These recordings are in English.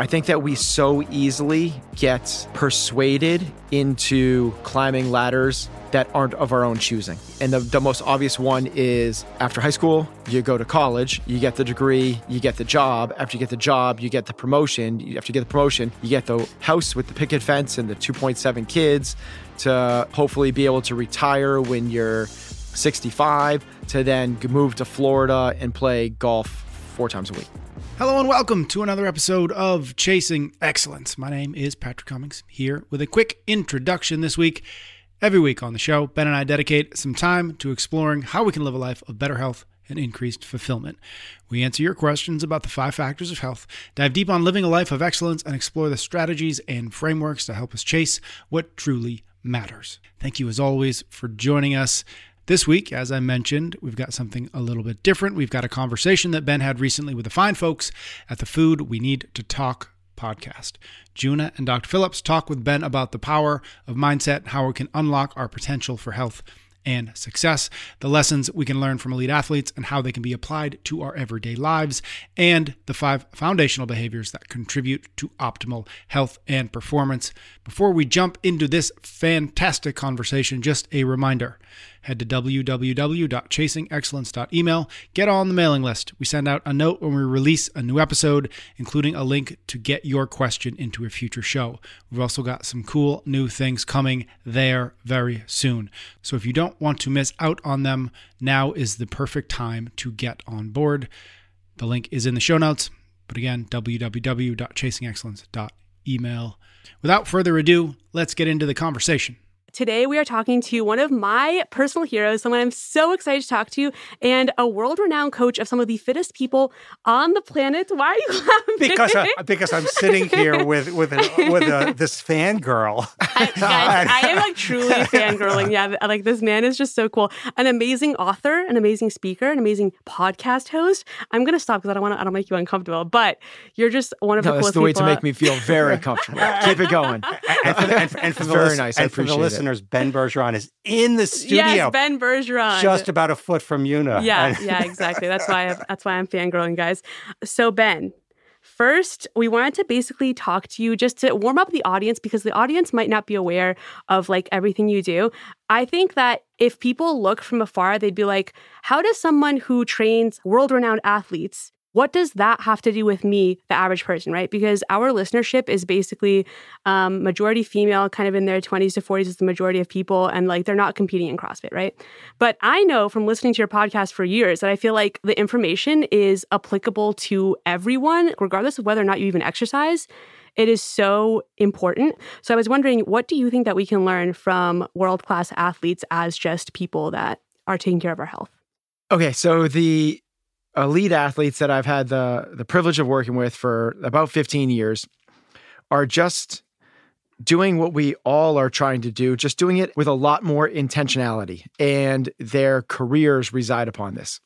I think that we so easily get persuaded into climbing ladders that aren't of our own choosing. And the, the most obvious one is after high school, you go to college, you get the degree, you get the job. After you get the job, you get the promotion. After you get the promotion, you get the house with the picket fence and the 2.7 kids to hopefully be able to retire when you're 65 to then move to Florida and play golf four times a week. Hello and welcome to another episode of Chasing Excellence. My name is Patrick Cummings, here with a quick introduction this week. Every week on the show, Ben and I dedicate some time to exploring how we can live a life of better health and increased fulfillment. We answer your questions about the five factors of health, dive deep on living a life of excellence, and explore the strategies and frameworks to help us chase what truly matters. Thank you, as always, for joining us. This week, as I mentioned, we've got something a little bit different. We've got a conversation that Ben had recently with the fine folks at the Food We Need to Talk podcast. Juna and Dr. Phillips talk with Ben about the power of mindset, how we can unlock our potential for health and success, the lessons we can learn from elite athletes and how they can be applied to our everyday lives, and the five foundational behaviors that contribute to optimal health and performance. Before we jump into this fantastic conversation, just a reminder head to www.chasingexcellence.email. Get on the mailing list. We send out a note when we release a new episode, including a link to get your question into a future show. We've also got some cool new things coming there very soon. So if you don't want to miss out on them, now is the perfect time to get on board. The link is in the show notes. But again, www.chasingexcellence.email. Without further ado, let's get into the conversation. Today, we are talking to one of my personal heroes, someone I'm so excited to talk to, and a world renowned coach of some of the fittest people on the planet. Why are you laughing? Because, uh, because I'm sitting here with with an, with a, this fangirl. I, guys, I am like truly fangirling. Yeah, like this man is just so cool. An amazing author, an amazing speaker, an amazing podcast host. I'm gonna stop because I don't want to. I don't make you uncomfortable, but you're just one of no, the coolest that's the way people. to make me feel very comfortable. Keep it going. And for, and and for the very lis- nice. I And for the appreciate it. Listeners, Ben Bergeron is in the studio, Yes, Ben Bergeron. just about a foot from Juna. Yeah, And- yeah, exactly. That's why I, that's why I'm fangirling, guys. So Ben, first we wanted to basically talk to you just to warm up the audience because the audience might not be aware of like everything you do. I think that if people look from afar, they'd be like, "How does someone who trains world-renowned athletes?" What does that have to do with me, the average person, right? Because our listenership is basically um, majority female, kind of in their 20s to 40s is the majority of people, and like they're not competing in CrossFit, right? But I know from listening to your podcast for years that I feel like the information is applicable to everyone, regardless of whether or not you even exercise. It is so important. So I was wondering, what do you think that we can learn from world class athletes as just people that are taking care of our health? Okay, so the elite athletes that I've had the the privilege of working with for about 15 years are just doing what we all are trying to do, just doing it with a lot more intentionality, and their careers reside upon this.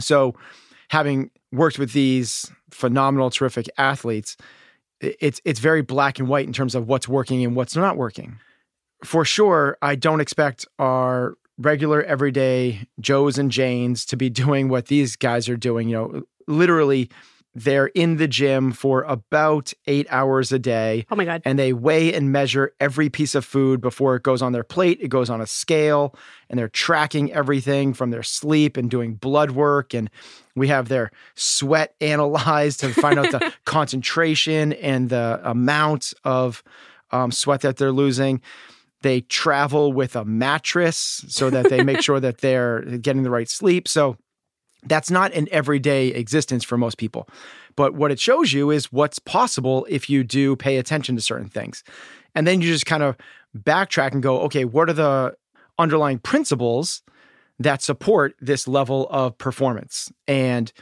So, having worked with these phenomenal, terrific athletes, it's it's very black and white in terms of what's working and what's not working. For sure, I don't expect our regular everyday Joes and Janes to be doing what these guys are doing. You know, literally, they're in the gym for about eight hours a day Oh my God. and they weigh and measure every piece of food before it goes on their plate. It goes on a scale, and they're tracking everything from their sleep and doing blood work. And we have their sweat analyzed to find out the concentration and the amount of um, sweat that they're losing. They travel with a mattress so that they make sure that they're getting the right sleep. So that's not an everyday existence for most people. But what it shows you is what's possible if you do pay attention to certain things. And then you just kind of backtrack and go, okay, what are the underlying principles that support this level of performance? And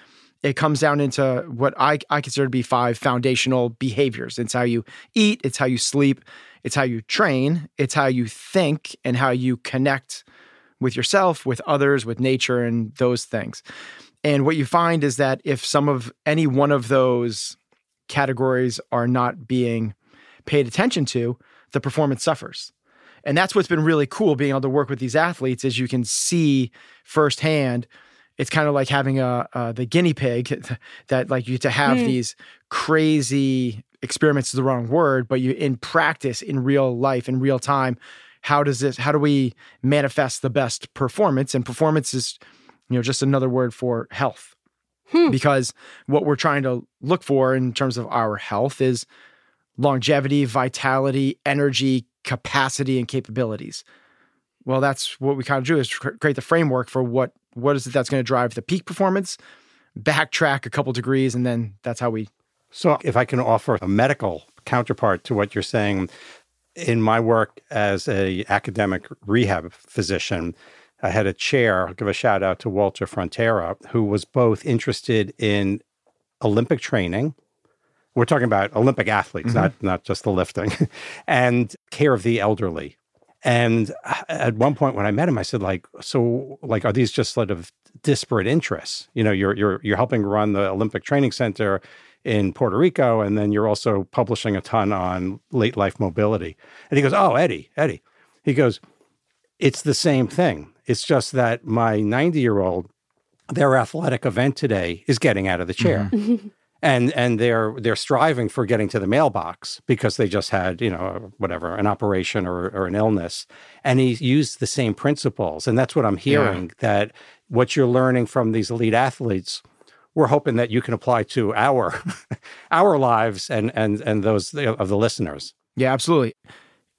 it comes down into what I, I consider to be five foundational behaviors. It's how you eat, it's how you sleep, it's how you train, it's how you think, and how you connect with yourself, with others, with nature, and those things. And what you find is that if some of any one of those categories are not being paid attention to, the performance suffers. And that's what's been really cool being able to work with these athletes is you can see firsthand. It's kind of like having a uh, the guinea pig that like you to have Hmm. these crazy experiments is the wrong word, but you in practice, in real life, in real time, how does this, how do we manifest the best performance? And performance is, you know, just another word for health. Hmm. Because what we're trying to look for in terms of our health is longevity, vitality, energy, capacity, and capabilities. Well, that's what we kind of do is create the framework for what what is it that's going to drive the peak performance, backtrack a couple degrees, and then that's how we So, if I can offer a medical counterpart to what you're saying, in my work as a academic rehab physician, I had a chair. I'll give a shout out to Walter Frontera, who was both interested in Olympic training. We're talking about Olympic athletes, mm-hmm. not not just the lifting, and care of the elderly. And at one point when I met him, I said, like, so like, are these just sort of disparate interests? You know, you're you're you're helping run the Olympic Training Center in Puerto Rico, and then you're also publishing a ton on late life mobility. And he goes, Oh, Eddie, Eddie. He goes, It's the same thing. It's just that my 90 year old, their athletic event today is getting out of the mm-hmm. chair. And and they're they're striving for getting to the mailbox because they just had, you know, whatever, an operation or, or an illness. And he used the same principles. And that's what I'm hearing that what you're learning from these elite athletes we're hoping that you can apply to our our lives and and and those of the listeners. Yeah, absolutely.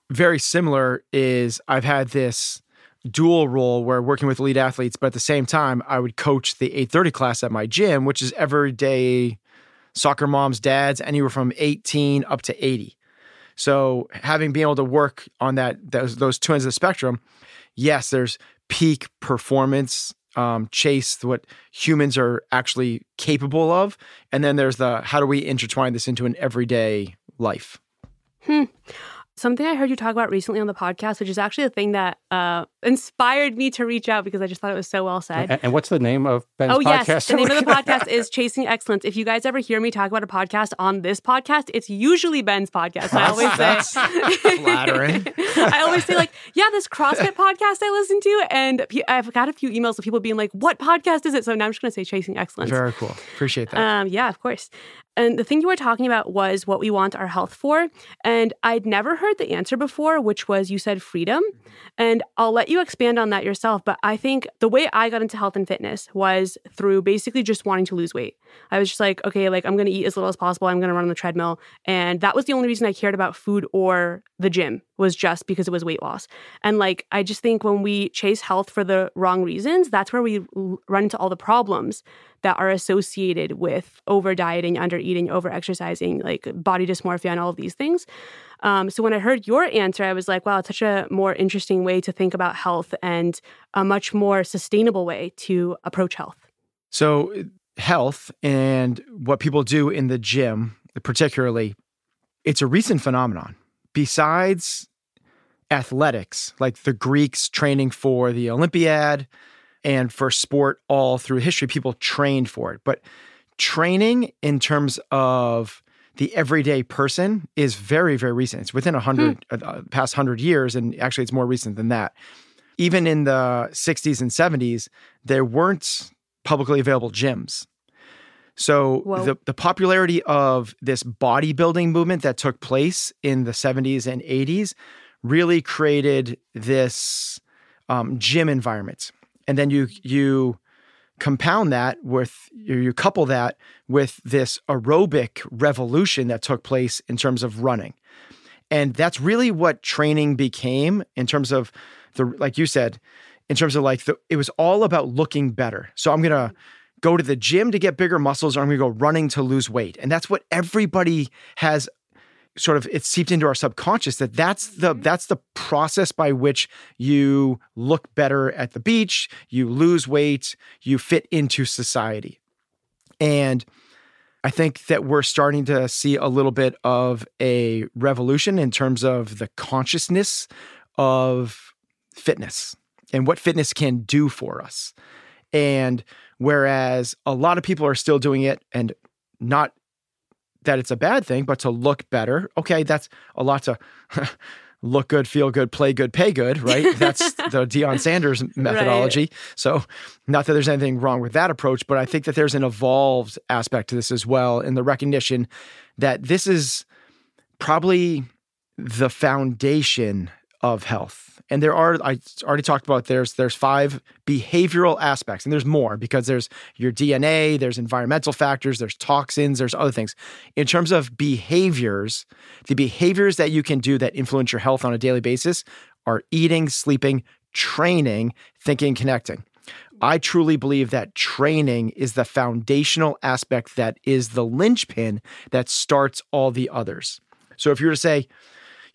Very similar is I've had this dual role where working with elite athletes, but at the same time, I would coach the 830 class at my gym, which is everyday soccer moms, dads, anywhere from 18 up to 80. So having been able to work on that those those two ends of the spectrum, yes, there's peak performance um, chase what humans are actually capable of, and then there's the how do we intertwine this into an everyday life. Something I heard you talk about recently on the podcast, which is actually a thing that uh, inspired me to reach out because I just thought it was so well said. And, and what's the name of Ben's podcast? Oh podcast? yes, the name of the podcast is Chasing Excellence. If you guys ever hear me talk about a podcast on this podcast, it's usually Ben's podcast. I always That's say flattering. I always say like, yeah, this CrossFit podcast I listen to, and I've got a few emails of people being like, "What podcast is it?" So now I'm just going to say Chasing Excellence. Very cool. Appreciate that. Um, yeah, of course. And the thing you were talking about was what we want our health for. And I'd never heard the answer before, which was you said freedom. And I'll let you expand on that yourself. But I think the way I got into health and fitness was through basically just wanting to lose weight. I was just like, okay, like I'm going to eat as little as possible. I'm going to run on the treadmill. And that was the only reason I cared about food or the gym was just because it was weight loss. And like, I just think when we chase health for the wrong reasons, that's where we run into all the problems that are associated with over dieting, under eating, over exercising, like body dysmorphia, and all of these things. Um, so when I heard your answer, I was like, wow, it's such a more interesting way to think about health and a much more sustainable way to approach health. So, health and what people do in the gym, particularly, it's a recent phenomenon. Besides athletics, like the Greeks training for the Olympiad and for sport all through history, people trained for it. But training in terms of the everyday person is very, very recent. It's within a hundred, uh, past hundred years, and actually, it's more recent than that. Even in the 60s and 70s, there weren't publicly available gyms. So Whoa. the, the popularity of this bodybuilding movement that took place in the 70s and 80s really created this um, gym environment. And then you you compound that with you couple that with this aerobic revolution that took place in terms of running. And that's really what training became in terms of the like you said, in terms of like the it was all about looking better. So I'm gonna go to the gym to get bigger muscles or I'm gonna go running to lose weight. And that's what everybody has sort of it's seeped into our subconscious that that's the that's the process by which you look better at the beach, you lose weight, you fit into society. And I think that we're starting to see a little bit of a revolution in terms of the consciousness of fitness and what fitness can do for us. And whereas a lot of people are still doing it and not that it's a bad thing, but to look better, okay, that's a lot to look good, feel good, play good, pay good, right? That's the Deion Sanders methodology. So, not that there's anything wrong with that approach, but I think that there's an evolved aspect to this as well in the recognition that this is probably the foundation of health. And there are I already talked about there's there's five behavioral aspects and there's more because there's your DNA, there's environmental factors, there's toxins, there's other things. In terms of behaviors, the behaviors that you can do that influence your health on a daily basis are eating, sleeping, training, thinking, connecting. I truly believe that training is the foundational aspect that is the linchpin that starts all the others. So if you were to say,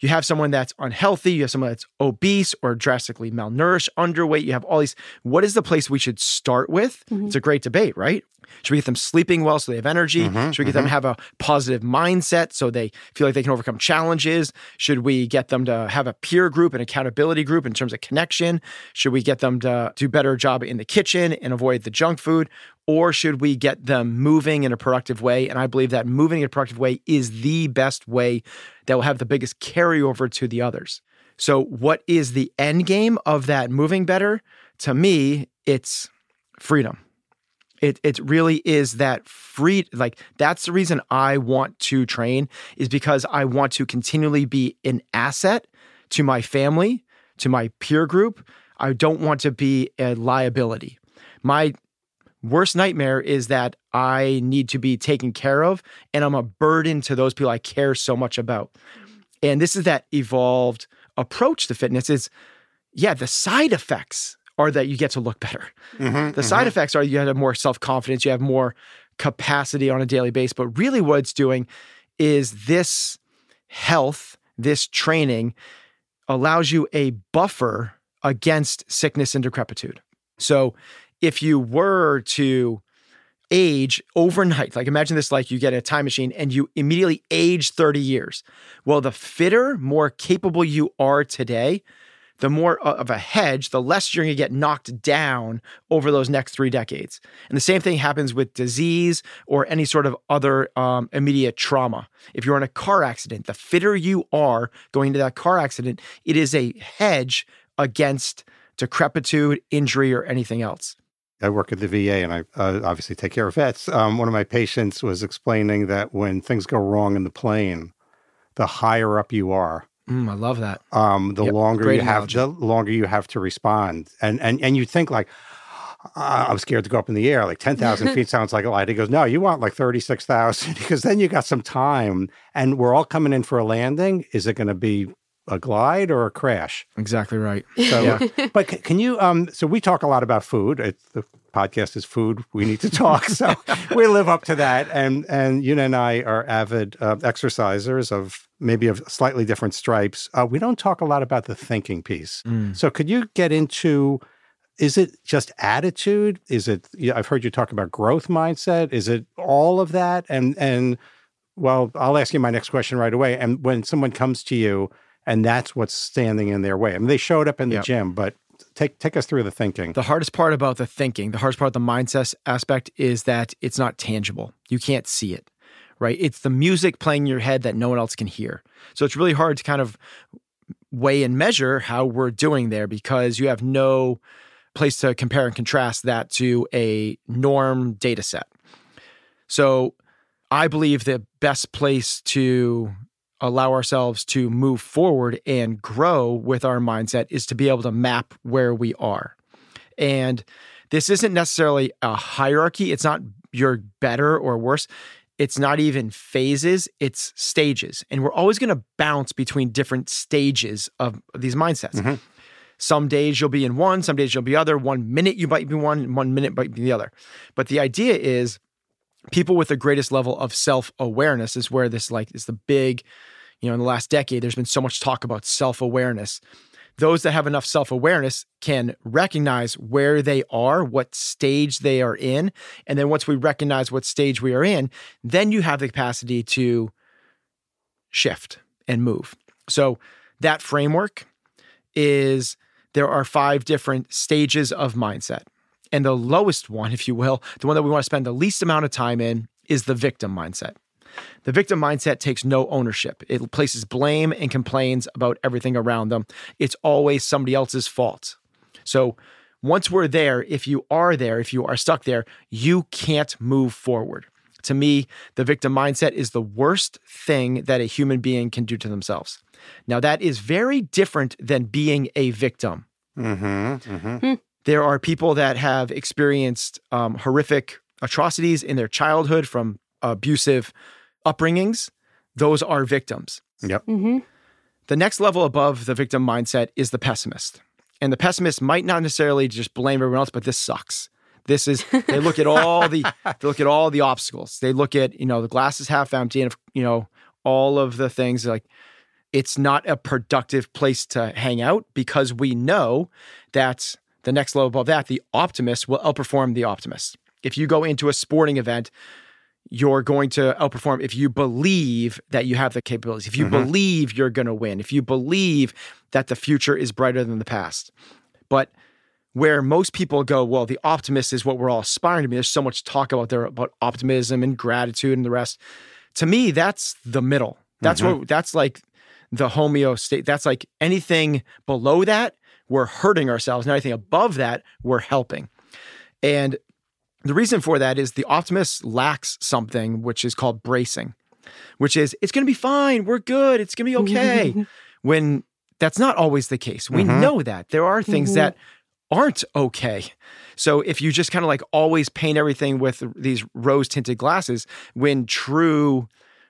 you have someone that's unhealthy, you have someone that's obese or drastically malnourished, underweight, you have all these. What is the place we should start with? Mm-hmm. It's a great debate, right? Should we get them sleeping well so they have energy? Mm-hmm, should we get mm-hmm. them to have a positive mindset so they feel like they can overcome challenges? Should we get them to have a peer group, an accountability group in terms of connection? Should we get them to do better job in the kitchen and avoid the junk food? Or should we get them moving in a productive way? And I believe that moving in a productive way is the best way that will have the biggest carryover to the others. So, what is the end game of that moving better? To me, it's freedom. It, it really is that free, like, that's the reason I want to train, is because I want to continually be an asset to my family, to my peer group. I don't want to be a liability. My worst nightmare is that I need to be taken care of and I'm a burden to those people I care so much about. And this is that evolved approach to fitness is yeah, the side effects are that you get to look better. Mm-hmm, the side mm-hmm. effects are you have more self-confidence, you have more capacity on a daily basis, but really what it's doing is this health, this training allows you a buffer against sickness and decrepitude. So if you were to age overnight, like imagine this like you get a time machine and you immediately age 30 years. Well, the fitter, more capable you are today, the more of a hedge, the less you're going to get knocked down over those next three decades. And the same thing happens with disease or any sort of other um, immediate trauma. If you're in a car accident, the fitter you are going into that car accident, it is a hedge against decrepitude, injury, or anything else. I work at the VA and I uh, obviously take care of vets. Um, one of my patients was explaining that when things go wrong in the plane, the higher up you are, mm, I love that. Um, the yep, longer you analogy. have, the longer you have to respond. And and and you think like, I'm scared to go up in the air. Like ten thousand feet sounds like a lot. He goes, No, you want like thirty six thousand because then you got some time, and we're all coming in for a landing. Is it going to be a glide or a crash. Exactly right. So, yeah. but can you? Um, so we talk a lot about food. It, the podcast is food. We need to talk. So we live up to that. And and you and I are avid uh, exercisers of maybe of slightly different stripes. Uh, we don't talk a lot about the thinking piece. Mm. So could you get into? Is it just attitude? Is it? I've heard you talk about growth mindset. Is it all of that? And and well, I'll ask you my next question right away. And when someone comes to you and that's what's standing in their way. I mean, they showed up in the yep. gym, but take take us through the thinking. The hardest part about the thinking, the hardest part of the mindset aspect is that it's not tangible. You can't see it, right? It's the music playing in your head that no one else can hear. So it's really hard to kind of weigh and measure how we're doing there because you have no place to compare and contrast that to a norm data set. So I believe the best place to allow ourselves to move forward and grow with our mindset is to be able to map where we are. And this isn't necessarily a hierarchy, it's not you're better or worse. It's not even phases, it's stages. And we're always going to bounce between different stages of these mindsets. Mm-hmm. Some days you'll be in one, some days you'll be other. One minute you might be one, one minute might be the other. But the idea is people with the greatest level of self-awareness is where this like is the big you know, in the last decade, there's been so much talk about self awareness. Those that have enough self awareness can recognize where they are, what stage they are in. And then once we recognize what stage we are in, then you have the capacity to shift and move. So that framework is there are five different stages of mindset. And the lowest one, if you will, the one that we want to spend the least amount of time in, is the victim mindset. The victim mindset takes no ownership. It places blame and complains about everything around them. It's always somebody else's fault. So once we're there, if you are there, if you are stuck there, you can't move forward. To me, the victim mindset is the worst thing that a human being can do to themselves. Now, that is very different than being a victim. Mm-hmm. Mm-hmm. There are people that have experienced um, horrific atrocities in their childhood from abusive upbringings. Those are victims. Yep. hmm The next level above the victim mindset is the pessimist. And the pessimist might not necessarily just blame everyone else, but this sucks. This is they look at all the they look at all the obstacles. They look at, you know, the glass is half empty and you know, all of the things like it's not a productive place to hang out because we know that the next level above that, the optimist will outperform the optimist. If you go into a sporting event, you're going to outperform if you believe that you have the capabilities, if you Mhm. believe you're going to win, if you believe that the future is brighter than the past. But where most people go, well, the optimist is what we're all aspiring to be. There's so much talk about there about optimism and gratitude and the rest. To me, that's the middle. That's what that's like the homeostate. That's like anything below that, we're hurting ourselves. And anything above that, we're helping. And the reason for that is the optimist lacks something which is called bracing, which is it's going to be fine. We're good. It's going to be okay. when that's not always the case. We Mhm. know that there are things Mhm. that aren't okay. So if you just kind of like always paint everything with these rose tinted glasses, when true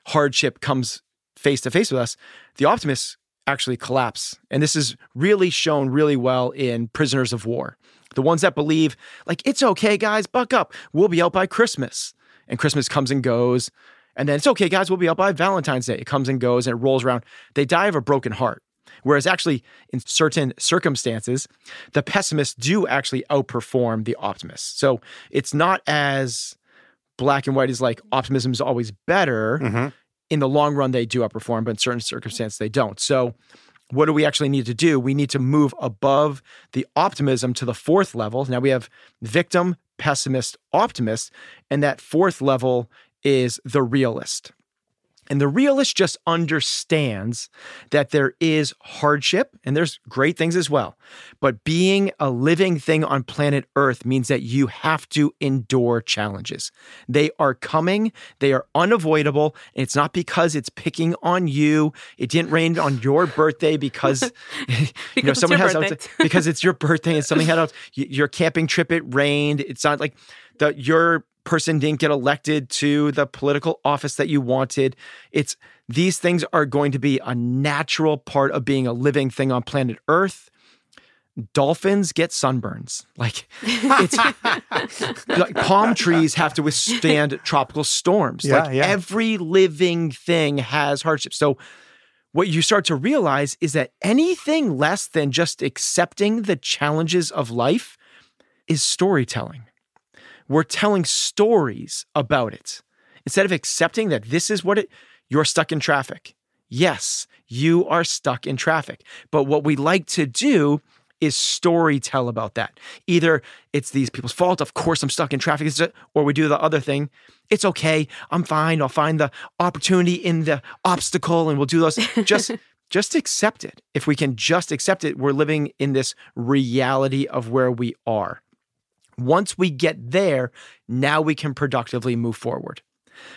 hardship comes face to face with us, the optimists actually collapse. And this is really shown really well in prisoners of war. The ones that believe, like, it's okay, guys, buck up. We'll be out by Christmas. And Christmas comes and goes. And then it's okay, guys, we'll be out by Valentine's Day. It comes and goes and it rolls around. They die of a broken heart. Whereas actually, in certain circumstances, the pessimists do actually outperform the optimists. So it's not as black and white as like optimism is always better. Mm-hmm. In the long run, they do outperform, but in certain circumstances, they don't. So what do we actually need to do? We need to move above the optimism to the fourth level. Now we have victim, pessimist, optimist, and that fourth level is the realist. And the realist just understands that there is hardship and there's great things as well. But being a living thing on planet Earth means that you have to endure challenges. They are coming, they are unavoidable. And it's not because it's picking on you. It didn't rain on your birthday because, you know, it's someone your has birthday. because it's your birthday and something had y- Your camping trip, it rained. It's not like the your person didn't get elected to the political office that you wanted. It's these things are going to be a natural part of being a living thing on planet Earth. Dolphins get sunburns. Like it's like palm trees have to withstand tropical storms. Yeah, like yeah. every living thing has hardships. So what you start to realize is that anything less than just accepting the challenges of life is storytelling. We're telling stories about it. Instead of accepting that this is what it, you're stuck in traffic. Yes, you are stuck in traffic. But what we like to do is story tell about that. Either it's these people's fault, of course I'm stuck in traffic, or we do the other thing. It's okay, I'm fine. I'll find the opportunity in the obstacle and we'll do those. Just just accept it. If we can just accept it, we're living in this reality of where we are. Once we get there, now we can productively move forward.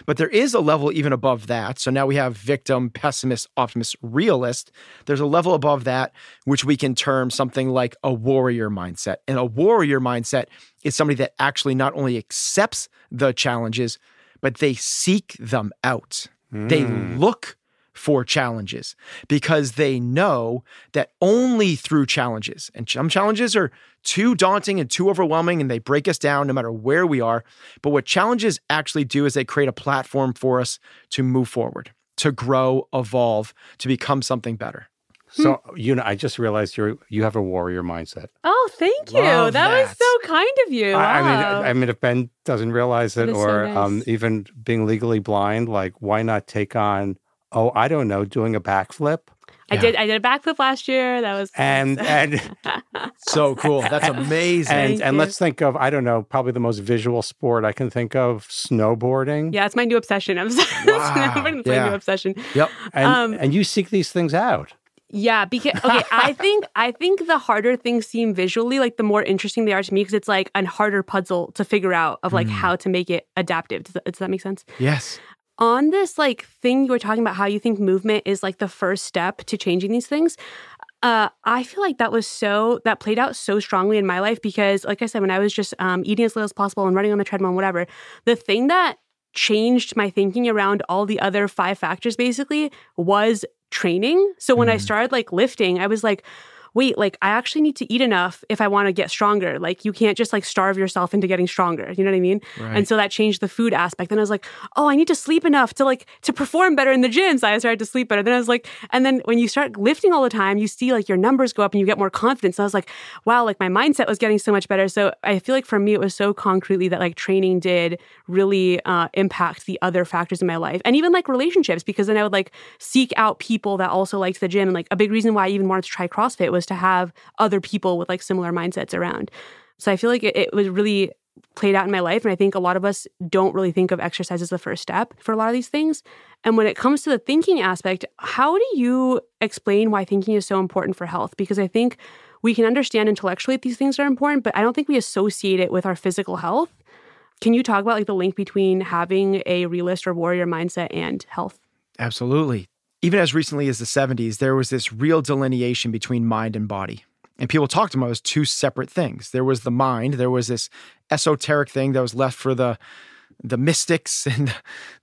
But there is a level even above that. So now we have victim, pessimist, optimist, realist. There's a level above that, which we can term something like a warrior mindset. And a warrior mindset is somebody that actually not only accepts the challenges, but they seek them out. They Mm. look for challenges because they know that only through challenges, and some challenges are too daunting and too overwhelming and they break us down no matter where we are. But what challenges actually do is they create a platform for us to move forward, to grow, evolve, to become something better. So you know, I just realized you you have a warrior mindset. Oh, thank you. Love that, was so kind of you. I, I mean, I mean, if Ben doesn't realize it, That is so or nice. um, even being legally blind, like why not take on? Oh, I don't know, doing a backflip I Yeah. did. I did a backflip last year. That was and and So cool. That's amazing. and Thank and you. let's think of I don't know, probably the most visual sport I can think of, snowboarding. yeah, it's my new obsession. I'm sorry. Wow. It's my Yeah. new obsession. yep. and um, and you seek these things out. Yeah, because okay, I think I think the harder things seem visually, like the more interesting they are to me, because it's like a harder puzzle to figure out of like mm. how to make it adaptive. Does that, does that make sense? Yes. On this like thing you were talking about, how you think movement is like the first step to changing these things. Uh, I feel like that was so that played out so strongly in my life because, like I said, when I was just um, eating as little as possible and running on the treadmill and whatever, the thing that changed my thinking around all the other five factors basically was training. So when mm. I started like lifting, I was like, wait, like I actually need to eat enough if I want to get stronger. Like you can't just like starve yourself into getting stronger. You know what I mean? Right. And so that changed the food aspect. Then I was like, oh, I need to sleep enough to like to perform better in the gym. So I started to sleep better. Then I was like, and then when you start lifting all the time, you see like your numbers go up and you get more confidence. So I was like, wow, like my mindset was getting so much better. So I feel like for me, it was so concretely that like training did really uh, impact the other factors in my life and even like relationships because then I would like seek out people that also liked the gym. And like a big reason why I even wanted to try CrossFit was to have other people with like similar mindsets around. So I feel like it, it was really played out in my life. And I think a lot of us don't really think of exercise as the first step for a lot of these things. And when it comes to the thinking aspect, how do you explain why thinking is so important for health? Because I think we can understand intellectually these things are important, but I don't think we associate it with our physical health. Can you talk about like the link between having a realist or warrior mindset and health? Absolutely even as recently as the 70s, there was this real delineation between mind and body. And people talked about as two separate things. There was the mind, there was this esoteric thing that was left for the the mystics and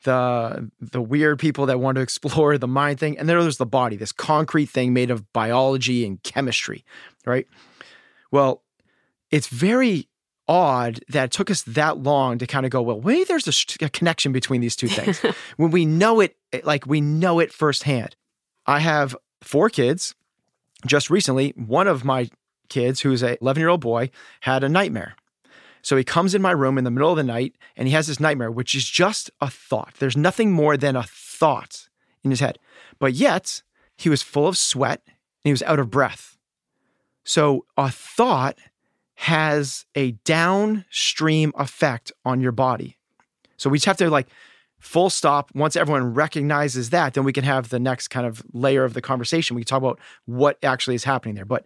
the the weird people that want to explore the mind thing. And then was the body, this concrete thing made of biology and chemistry, right? Well, it's very odd that it took us that long to kind of go, well, maybe there's a, a connection between these two things when we know it, eh, like we know it firsthand. I have four kids. Just recently, one of my kids, who's a 11 year old boy, had a nightmare. So he comes in my room in the middle of the night and he has this nightmare, which is just a thought. There's nothing more than a thought in his head. But yet, he was full of sweat and he was out of breath. So a thought has a downstream effect on your body. So we just have to like full stop. Once everyone recognizes that, then we can have the next kind of layer of the conversation. We can talk about what actually is happening there. But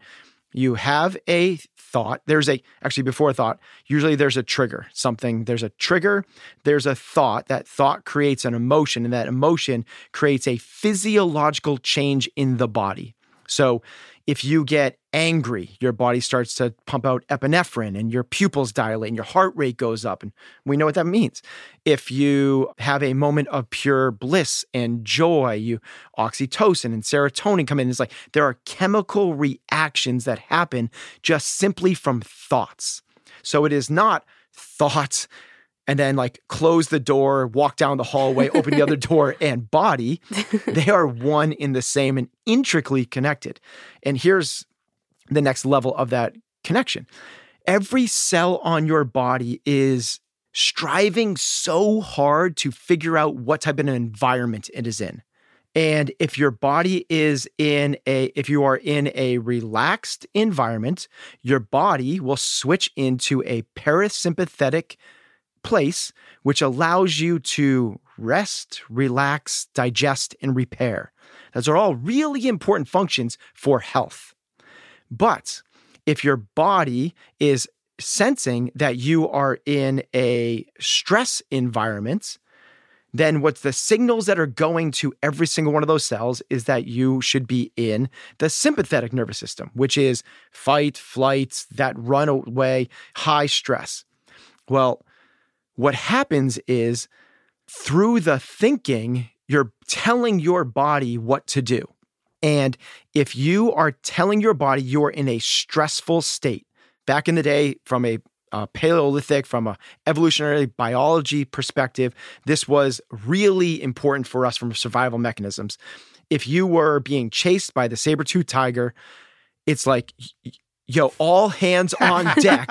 you have a thought. There's a, actually, before thought, usually there's a trigger, something, there's a trigger, there's a thought. That thought creates an emotion, and that emotion creates a physiological change in the body. So if you get angry, your body starts to pump out epinephrine and your pupils dilate and your heart rate goes up. And we know what that means. If you have a moment of pure bliss and joy, you oxytocin and serotonin come in. It's like there are chemical reactions that happen just simply from thoughts. So it is not thoughts and then like close the door, walk down the hallway, open the other door, and body, they are one in the same and intricately connected. And here's the next level of that connection every cell on your body is striving so hard to figure out what type of an environment it is in. And if your body is in a, if you are in a relaxed environment, your body will switch into a parasympathetic place, which allows you to rest, relax, digest, and repair. Those are all really important functions for health. But if your body is sensing that you are in a stress environment, then what's the signals that are going to every single one of those cells is that you should be in the sympathetic nervous system, which is fight, flight, that runaway, high stress. Well, what happens is through the thinking, you're telling your body what to do. And if you are telling your body you're in a stressful state, back in the day, from a uh, Paleolithic, from a evolutionary biology perspective, this was really important for us from survival mechanisms. If you were being chased by the saber-tooth tiger, it's like yo, all hands on deck.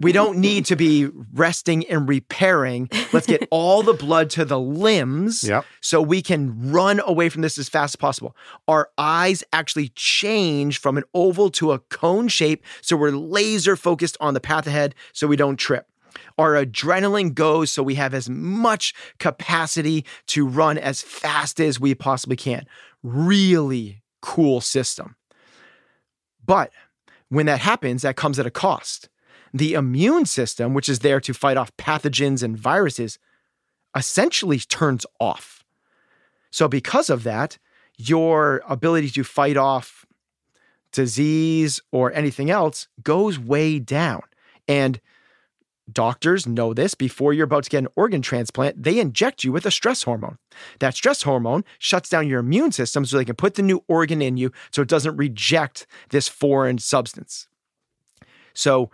we don't need to be resting and repairing. Let's get all the blood to the limbs yep. so we can run away from this as fast as possible. Our eyes actually change from an oval to a cone shape. So we're laser focused on the path ahead so we don't trip. Our adrenaline goes so we have as much capacity to run as fast as we possibly can. Really cool system. But when that happens, that comes at a cost. The immune system, which is there to fight off pathogens and viruses, essentially turns off. So, because of that, your ability to fight off disease or anything else goes way down. And doctors know this before you're about to get an organ transplant, they inject you with a stress hormone. That stress hormone shuts down your immune system so they can put the new organ in you so it doesn't reject this foreign substance. So,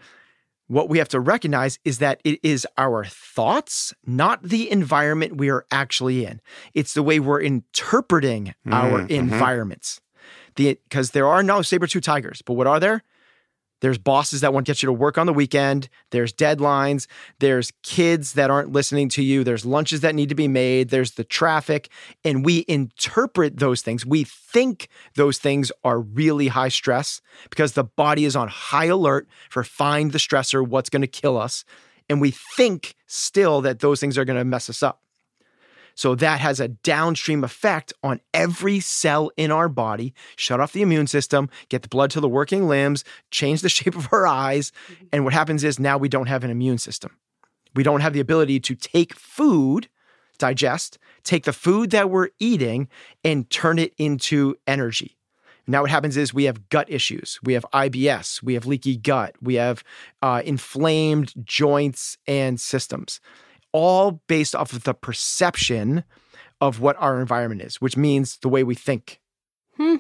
what we have to recognize is that it is our thoughts, not the environment we are actually in. It's the way we're interpreting our Mhm, mhm. environments. Because there are no saber tooth tigers, but what are there? There's bosses that want to get you to work on the weekend. There's deadlines. There's kids that aren't listening to you. There's lunches that need to be made. There's the traffic. And we interpret those things. We think those things are really high stress because the body is on high alert for find the stressor, what's going to kill us. And we think still that those things are going to mess us up. So that has a downstream effect on every cell in our body. Shut off the immune system, get the blood to the working limbs, change the shape of our eyes. And what happens is now we don't have an immune system. We don't have the ability to take food, digest, take the food that we're eating, and turn it into energy. Now, what happens is we have gut issues. We have IBS. We have leaky gut. We have uh, inflamed joints and systems all based off of the perception of what our environment is, which means the way we think. Hmm.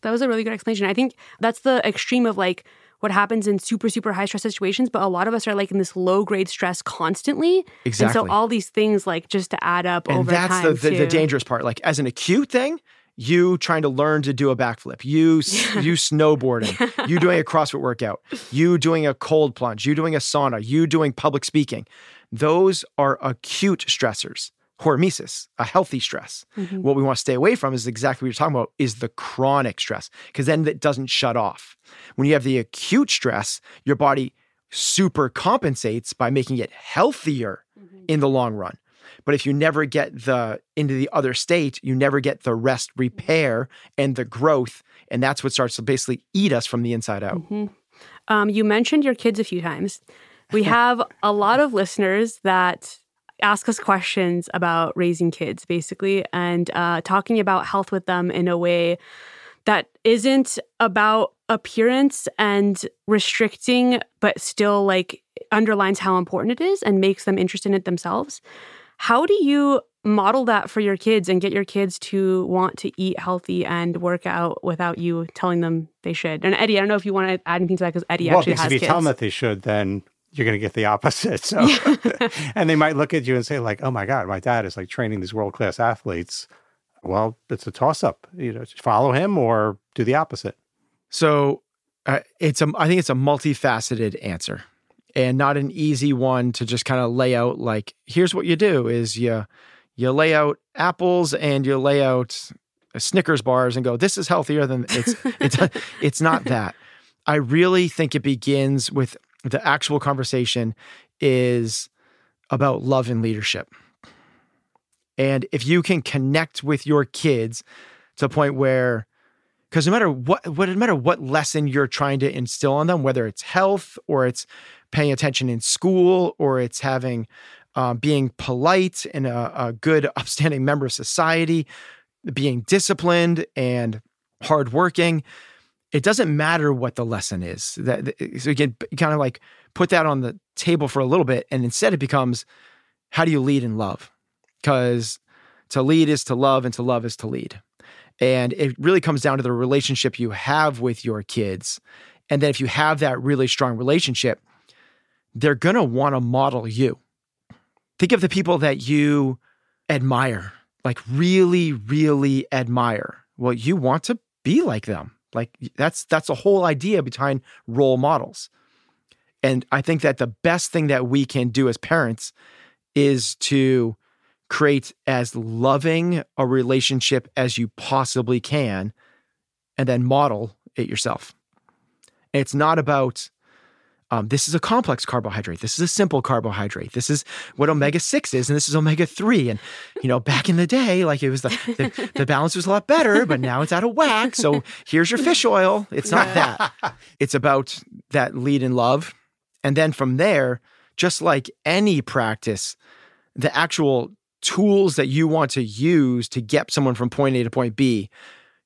That was a really good explanation. I think that's the extreme of like what happens in super, super high stress situations. But a lot of us are like in this low grade stress constantly. Exactly. And so all these things like just to add up and over that's time. the, the, the dangerous part. Like as an acute thing, you trying to learn to do a backflip, you s- you snowboarding, you doing a CrossFit workout, you doing a cold plunge, you doing a sauna, you doing public speaking. Those are acute stressors. Hormesis, a healthy stress. Mhm. What we want to stay away from is exactly what you're talking about is the chronic stress because then it doesn't shut off. When you have the acute stress, your body super compensates by making it healthier in the long run. But if you never get the into the other state, you never get the rest repair and the growth and that's what starts to basically eat us from the inside out. Mhm. Um, you mentioned your kids a few times. We have a lot of listeners that ask us questions about raising kids, basically, and uh, talking about health with them in a way that isn't about appearance and restricting, but still like underlines how important it is and makes them interested in it themselves. How do you model that for your kids and get your kids to want to eat healthy and work out without you telling them they should? And Eddie, I don't know if you want to add anything to that because Eddie well, actually has if you kids. tell them that they should, then you're going to get the opposite. So, and they might look at you and say, like, "Oh my God, my dad is like training these world class athletes." Well, it's a toss up. You know, follow him or do the opposite. So uh, it's a I think it's a multifaceted answer and not an easy one to just kind of lay out like here's what you do is you you lay out apples and you lay out Snickers bars and go this is healthier than it's it's it's not that. I really think it begins with the actual conversation is about love and leadership. And if you can connect with your kids to a point where because no matter what, what no matter what lesson you're trying to instill on them, whether it's health or it's paying attention in school or it's having um, being polite and a, a good, upstanding member of society, being disciplined and hardworking, it doesn't matter what the lesson is. That eh, so you can kind of like put that on the table for a little bit, and instead it becomes, how do you lead in love? Because to lead is to love, and to love is to lead. And it really comes down to the relationship you have with your kids. And then if you have that really strong relationship, they're going to want to model you. Think of the people that you admire, like really, really admire. Well, you want to be like them. Like that's that's the whole idea behind role models. And I think that the best thing that we can do as parents is to create as loving a relationship as you possibly can and then model it yourself. It's not about Um, this is a complex carbohydrate. This is a simple carbohydrate. This is what omega six is, and this is omega three. And you know, back in the day, like it was the, the the balance was a lot better, but now it's out of whack. So here's your fish oil. It's not that. It's about that lead in love, and then from there, just like any practice, the actual tools that you want to use to get someone from point A to point B,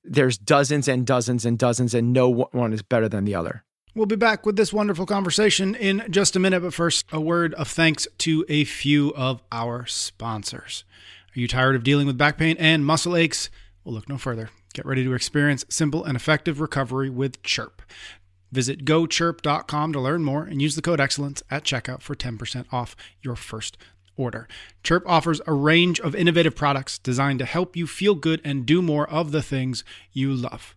there's dozens and dozens and dozens, and no one is better than the other. We'll be back with this wonderful conversation in just a minute, but first, a word of thanks to a few of our sponsors. Are you tired of dealing with back pain and muscle aches? Well, look no further. Get ready to experience simple and effective recovery with Chirp. Visit gochirp.com to learn more and use the code excellence at checkout for 10% off your first order. Chirp offers a range of innovative products designed to help you feel good and do more of the things you love.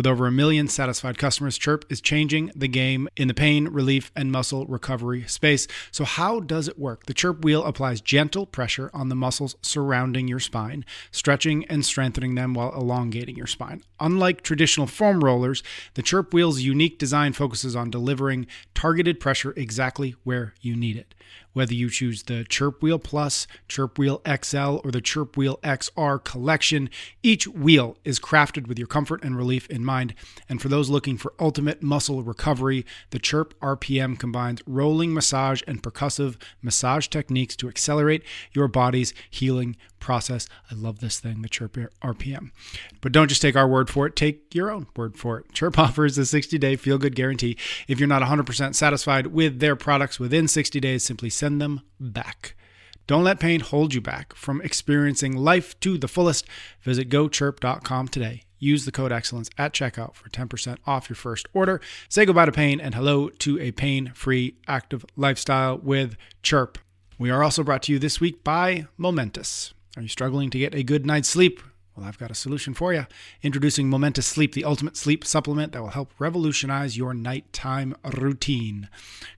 With over a million satisfied customers, Chirp is changing the game in the pain, relief, and muscle recovery space. So, how does it work? The Chirp wheel applies gentle pressure on the muscles surrounding your spine, stretching and strengthening them while elongating your spine. Unlike traditional foam rollers, the Chirp wheel's unique design focuses on delivering targeted pressure exactly where you need it whether you choose the Chirp Wheel Plus, Chirp Wheel XL, or the Chirp Wheel XR collection. Each wheel is crafted with your comfort and relief in mind. And for those looking for ultimate muscle recovery, the Chirp RPM combines rolling massage and percussive massage techniques to accelerate your body's healing process. I love this thing, the Chirp RPM. But don't just take our word for it, take your own word for it. Chirp offers a 60 day feel good guarantee. If you're not 100% satisfied with their products within 60 days, simply send them back. Don't let pain hold you back from experiencing life to the fullest. Visit gochirp.com today. Use the code excellence at checkout for 10% off your first order. Say goodbye to pain and hello to a pain free active lifestyle with Chirp. We are also brought to you this week by Momentous. Are you struggling to get a good night's sleep? Well, I've got a solution for you. Introducing Momentous Sleep, the ultimate sleep supplement that will help revolutionize your nighttime routine.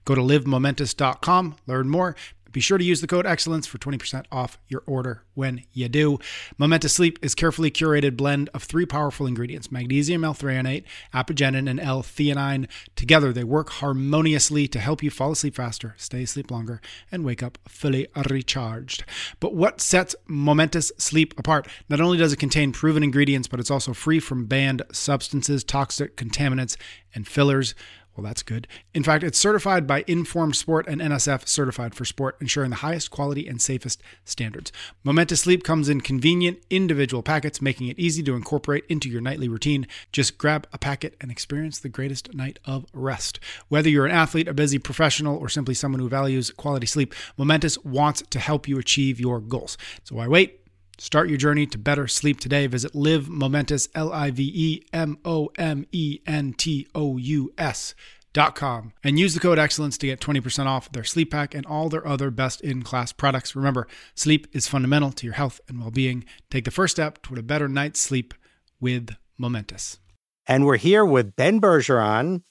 Go to livemomentous.com, learn more. Be sure to use the code excellence for 20% off your order when you do. Momentous Sleep is carefully curated blend of three powerful ingredients, magnesium L-threonate, apigenin, and L-theanine. Together, they work harmoniously to help you fall asleep faster, stay asleep longer, and wake up fully recharged. But what sets Momentous Sleep apart? Not only does it contain proven ingredients, but it's also free from banned substances, toxic contaminants, and fillers. Well, that's good. In fact, it's certified by Informed Sport and NSF Certified for Sport, ensuring the highest quality and safest standards. Momentous Sleep comes in convenient individual packets, making it easy to incorporate into your nightly routine. Just grab a packet and experience the greatest night of rest. Whether you're an athlete, a busy professional, or simply someone who values quality sleep, Momentous wants to help you achieve your goals. So why wait? Start your journey to better sleep today. Visit Live Momentous, L I V E M O M E N T O U S. Dot com and use the code excellence to get 20% off their sleep pack and all their other best in class products. Remember, sleep is fundamental to your health and well being. Take the first step toward a better night's sleep with Momentous. And we're here with Ben Bergeron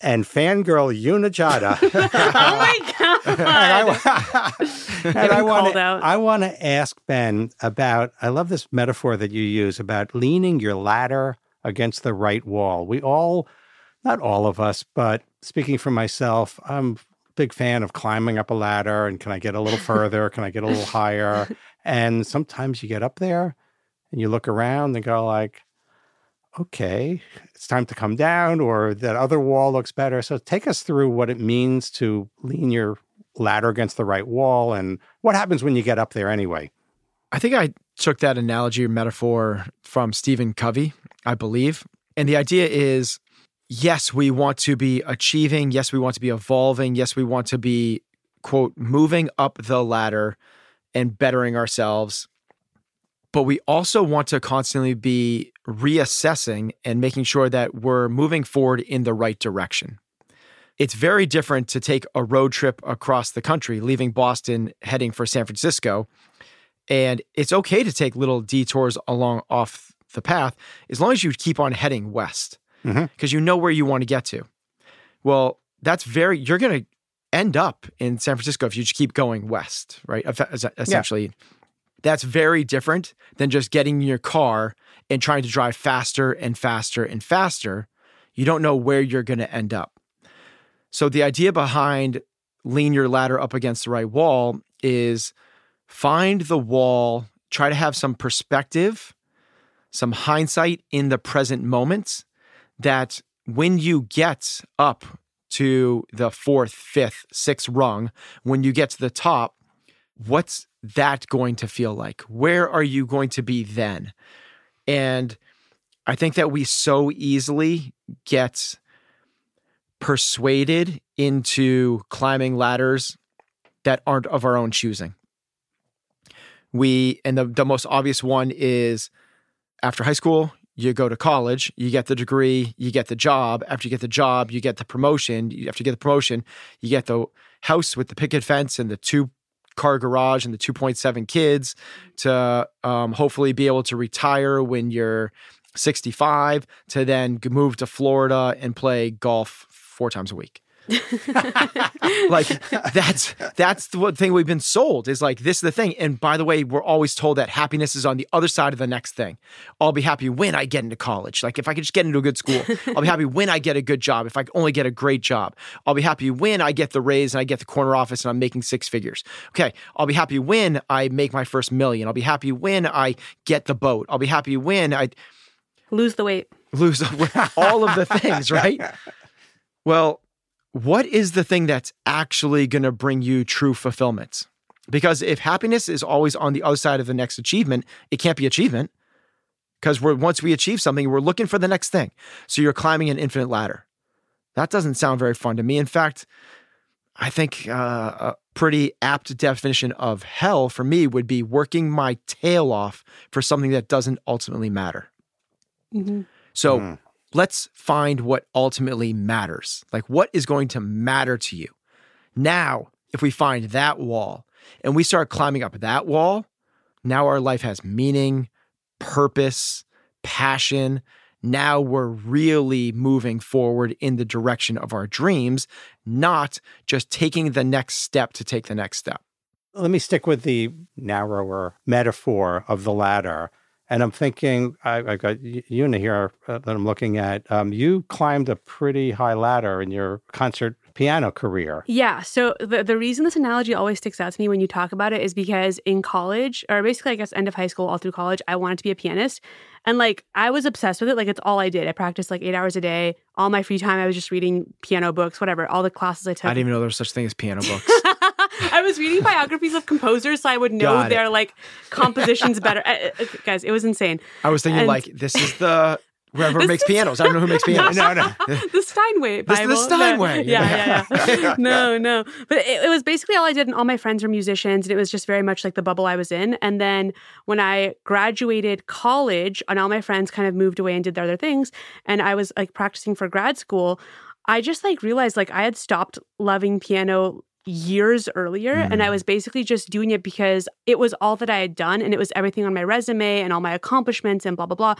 and fangirl Juna Gjata. oh my god! and I, and I want to I want to ask Ben about. I love this metaphor that you use about leaning your ladder against the right wall. We all, not all of us, but speaking for myself, I'm a big fan of climbing up a ladder. And can I get a little further? can I get a little higher? And sometimes you get up there and you look around and go like okay, it's time to come down, or that other wall looks better. So take us through what it means to lean your ladder against the right wall and what happens when you get up there anyway. I think I took that analogy or metaphor from Stephen Covey, I believe. And the idea is yes, we want to be achieving. Yes, we want to be evolving. Yes, we want to be, quote, moving up the ladder and bettering ourselves but we also want to constantly be reassessing and making sure that we're moving forward in the right direction. It's very different to take a road trip across the country, leaving Boston, heading for San Francisco. And it's okay to take little detours along off the path as long as you keep on heading west because mm-hmm. you know where you want to get to. Well, that's very, you're going to end up in San Francisco if you just keep going west, right? Essentially. Yeah that's very different than just getting in your car and trying to drive faster and faster and faster. You don't know where you're going to end up. So the idea behind lean your ladder up against the right wall is find the wall, try to have some perspective, some hindsight in the present moment that when you get up to the fourth, fifth, sixth rung, when you get to the top, what's that going to feel like? Where are you going to be then? And I think that we so easily get persuaded into climbing ladders that aren't of our own choosing. We, and the, the most obvious one is after high school, you go to college, you get the degree, you get the job. After you get the job, you get the promotion. After you get the promotion, you get the house with the picket fence and the two car garage and the 2.7 kids to um, hopefully be able to retire when you're 65 to then move to Florida and play golf four times a week. like that's that's the thing we've been sold is like this is the thing. And by the way we're always told that happiness is on the other side of the next thing. I'll be happy when i get into college. Like if i could just get into a good school i'll be happy when i get a good job. If i only get a great job i'll be happy when i get the raise and i get the corner office and i'm making six figures. Okay i'll be happy when i make my first million. I'll be happy when i get the boat. I'll be happy when i lose the weight. Lose all of the things right? Well what is the thing that's actually going to bring you true fulfillment? Because if happiness is always on the other side of the next achievement, it can't be achievement. Because we're once we achieve something, we're looking for the next thing. So you're climbing an infinite ladder. That doesn't sound very fun to me. In fact, I think uh, a pretty apt definition of hell for me would be working my tail off for something that doesn't ultimately matter. Mm-hmm. So mm let's find what ultimately matters. Like, what is going to matter to you? Now, if we find that wall and we start climbing up that wall, now our life has meaning, purpose, passion. Now we're really moving forward in the direction of our dreams, not just taking the next step to take the next step. Let me stick with the narrower metaphor of the ladder and I'm thinking, I, have got Juna here uh, that I'm looking at. Um, you climbed a pretty high ladder in your concert piano career. Yeah. So the, the reason this analogy always sticks out to me when you talk about it is because in college, or basically, I guess, end of high school, all through college, I wanted to be a pianist. And like, I was obsessed with it. Like, it's all I did. I practiced like eight hours a day. All my free time, I was just reading piano books, whatever, all the classes I took. I didn't even know there was such thing as piano books. I was reading biographies of composers, so I would know their like compositions better. Uh, uh, guys, it was insane. I was thinking and, like this is the whoever makes pianos. I don't know who makes pianos. no, no. the Steinway Bible. This is the Steinway. No. Yeah, yeah, yeah. no, no. But it, it, was basically all I did, and all my friends were musicians, and it was just very much like the bubble I was in. And then when I graduated college, and all my friends kind of moved away and did their other things, and I was like practicing for grad school. I just like realized like I had stopped loving piano years earlier mm. and I mm. was basically just doing it because it was all that I had done and it was everything on my resume and all my accomplishments and blah blah blah.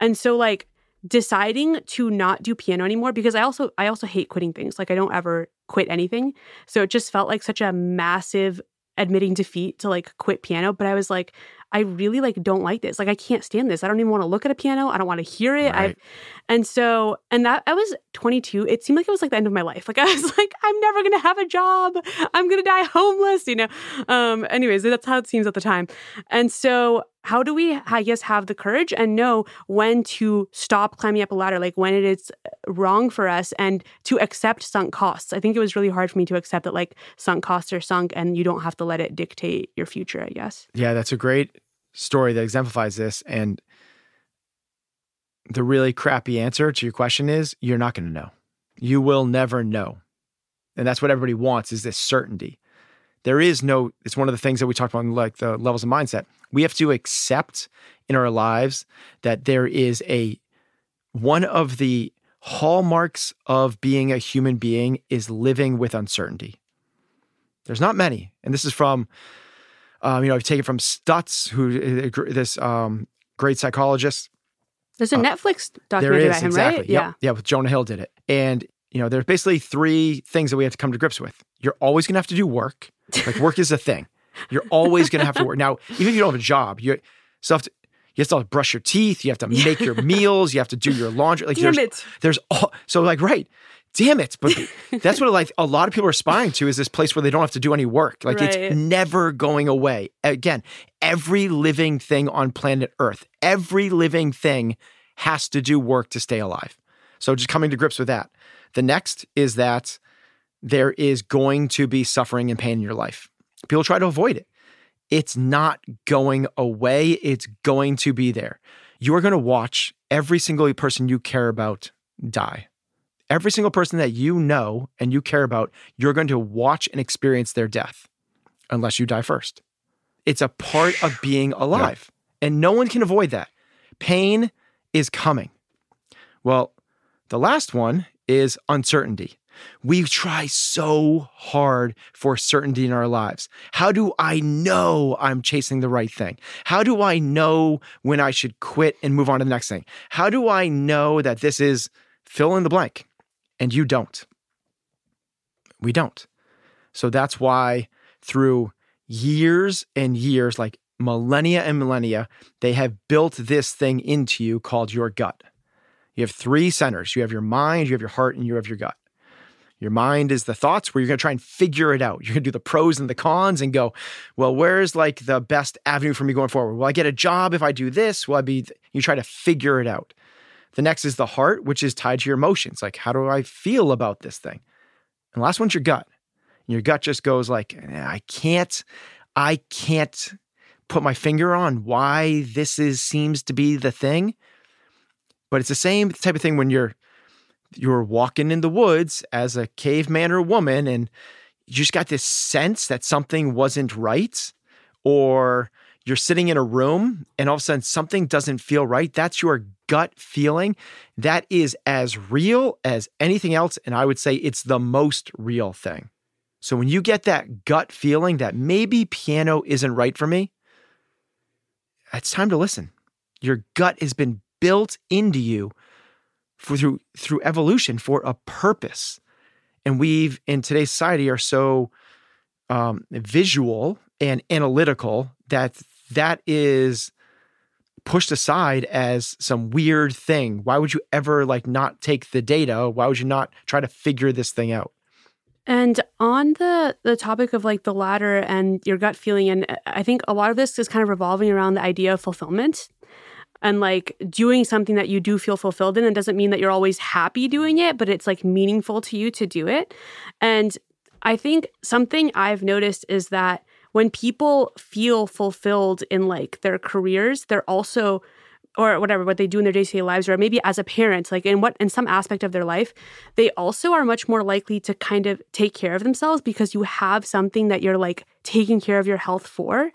And so like deciding to not do piano anymore because I also I also hate quitting things. Like I don't ever quit anything. So it just felt like such a massive admitting defeat to like quit piano, but I was like I really like don't like this. Like I can't stand this. I don't even want to look at a piano. I don't want to hear it. Right. and so and that I was 22. It seemed like it was like the end of my life. Like I was like I'm never going to have a job. I'm going to die homeless, you know. Um anyways, that's how it seems at the time. And so how do we i guess have the courage and know when to stop climbing up a ladder like when it is wrong for us and to accept sunk costs i think it was really hard for me to accept that like sunk costs are sunk and you don't have to let it dictate your future i guess yeah that's a great story that exemplifies this. And the really crappy answer to your question is you're not going to know. You will never know. And that's what everybody wants is this certainty. There is no, it's one of the things that we talked about in like the levels of mindset. We have to accept in our lives that there is a one of the hallmarks of being a human being is living with uncertainty. There's not many. And this is from um, you know, I've taken from Stutz, who uh, this um, great psychologist. There's a uh, Netflix documentary about him, exactly. right? Yep. Yeah, yeah. With Jonah Hill did it, and you know, there's basically three things that we have to come to grips with. You're always going to have to do work. Like work is a thing. You're always going to have to work. Now, even if you don't have a job, you still have to. You have to brush your teeth. You have to make your meals. You have to do your laundry. Like Damn there's, it. there's all so like right damn it. But that's what like a lot of people are aspiring to is this place where they don't have to do any work. Like Right. it's never going away. Again, every living thing on planet Earth, every living thing has to do work to stay alive. So just coming to grips with that. The next is that there is going to be suffering and pain in your life. People try to avoid it. It's not going away. It's going to be there. You are going to watch every single person you care about die. Every single person that you know and you care about, you're going to watch and experience their death unless you die first. It's a part of being alive, and no one can avoid that. Pain is coming. Well, the last one is uncertainty. We try so hard for certainty in our lives. How do I know I'm chasing the right thing? How do I know when I should quit and move on to the next thing? How do I know that this is fill in the blank? And you don't. We don't. So that's why through years and years, like millennia and millennia, they have built this thing into you called your gut. You have three centers you have your mind, you have your heart, and you have your gut. Your mind is the thoughts where you're going to try and figure it out. You're going to do the pros and the cons and go, well, where's like the best avenue for me going forward? Will I get a job if I do this? Will I be, you try to figure it out. The next is the heart, which is tied to your emotions. Like, how do I feel about this thing? And last one's your gut. And your gut just goes like, "Eh, I can't, I can't put my finger on why this is seems to be the thing. But it's the same type of thing when you're you're walking in the woods as a caveman or woman and you just got this sense that something wasn't right or you're sitting in a room and all of a sudden something doesn't feel right that's your gut feeling. That is as real as anything else and i would say it's the most real thing. So when you get that gut feeling that maybe piano isn't right for me it's time to listen. Your gut has been built into you for through through evolution for a purpose. And we've in today's society are so um, visual and analytical that that is pushed aside as some weird thing. Why would you ever like not take the data? Why would you not try to figure this thing out? And on the the topic of like the ladder and your gut feeling, and I think a lot of this is kind of revolving around the idea of fulfillment and like doing something that you do feel fulfilled in. And doesn't mean that you're always happy doing it, but it's like meaningful to you to do it. And I think something I've noticed is that when people feel fulfilled in like their careers, they're also or whatever what they do in their day-to-day lives or maybe as a parent like in what in some aspect of their life they also are much more likely to kind of take care of themselves because you have something that you're like taking care of your health for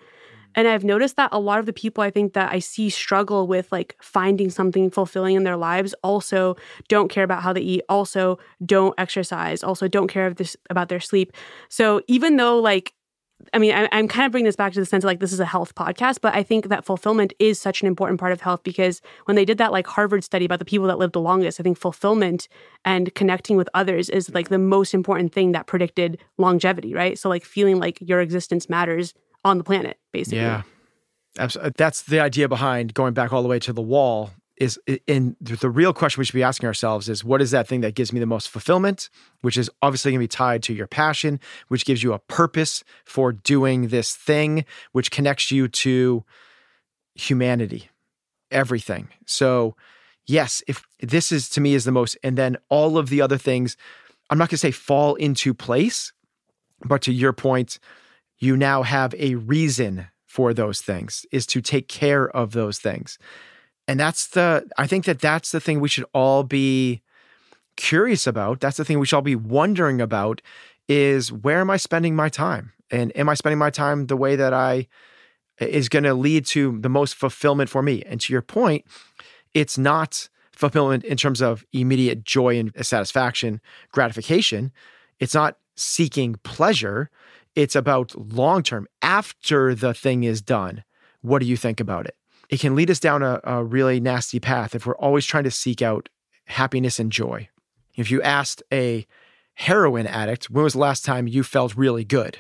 and i've noticed that a lot of the people i think that i see struggle with like finding something fulfilling in their lives also don't care about how they eat also don't exercise also don't care this, about their sleep so even though like I mean, I, I'm kind of bringing this back to the sense of like this is a health podcast, but I think that fulfillment is such an important part of health because when they did that like Harvard study about the people that lived the longest, I think fulfillment and connecting with others is like the most important thing that predicted longevity, right? So like feeling like your existence matters on the planet, basically. Yeah. Uh, That's the idea behind going back all the way to the wall is in the real question we should be asking ourselves is what is that thing that gives me the most fulfillment which is obviously going to be tied to your passion which gives you a purpose for doing this thing which connects you to humanity everything so yes if this is to me is the most and then all of the other things i'm not going to say fall into place but to your point you now have a reason for those things is to take care of those things. And that's the i think that that's the thing we should all be curious about. That's the thing we should all be wondering about is where am i spending my time? And am i spending my time the way that i is going to lead to the most fulfillment for me? And to your point it's not fulfillment in terms of immediate joy and satisfaction gratification. It's not seeking pleasure it's about long term after the thing is done what do you think about it it can lead us down a, a really nasty path if we're always trying to seek out happiness and joy. If you asked a heroin addict, when was the last time you felt really good?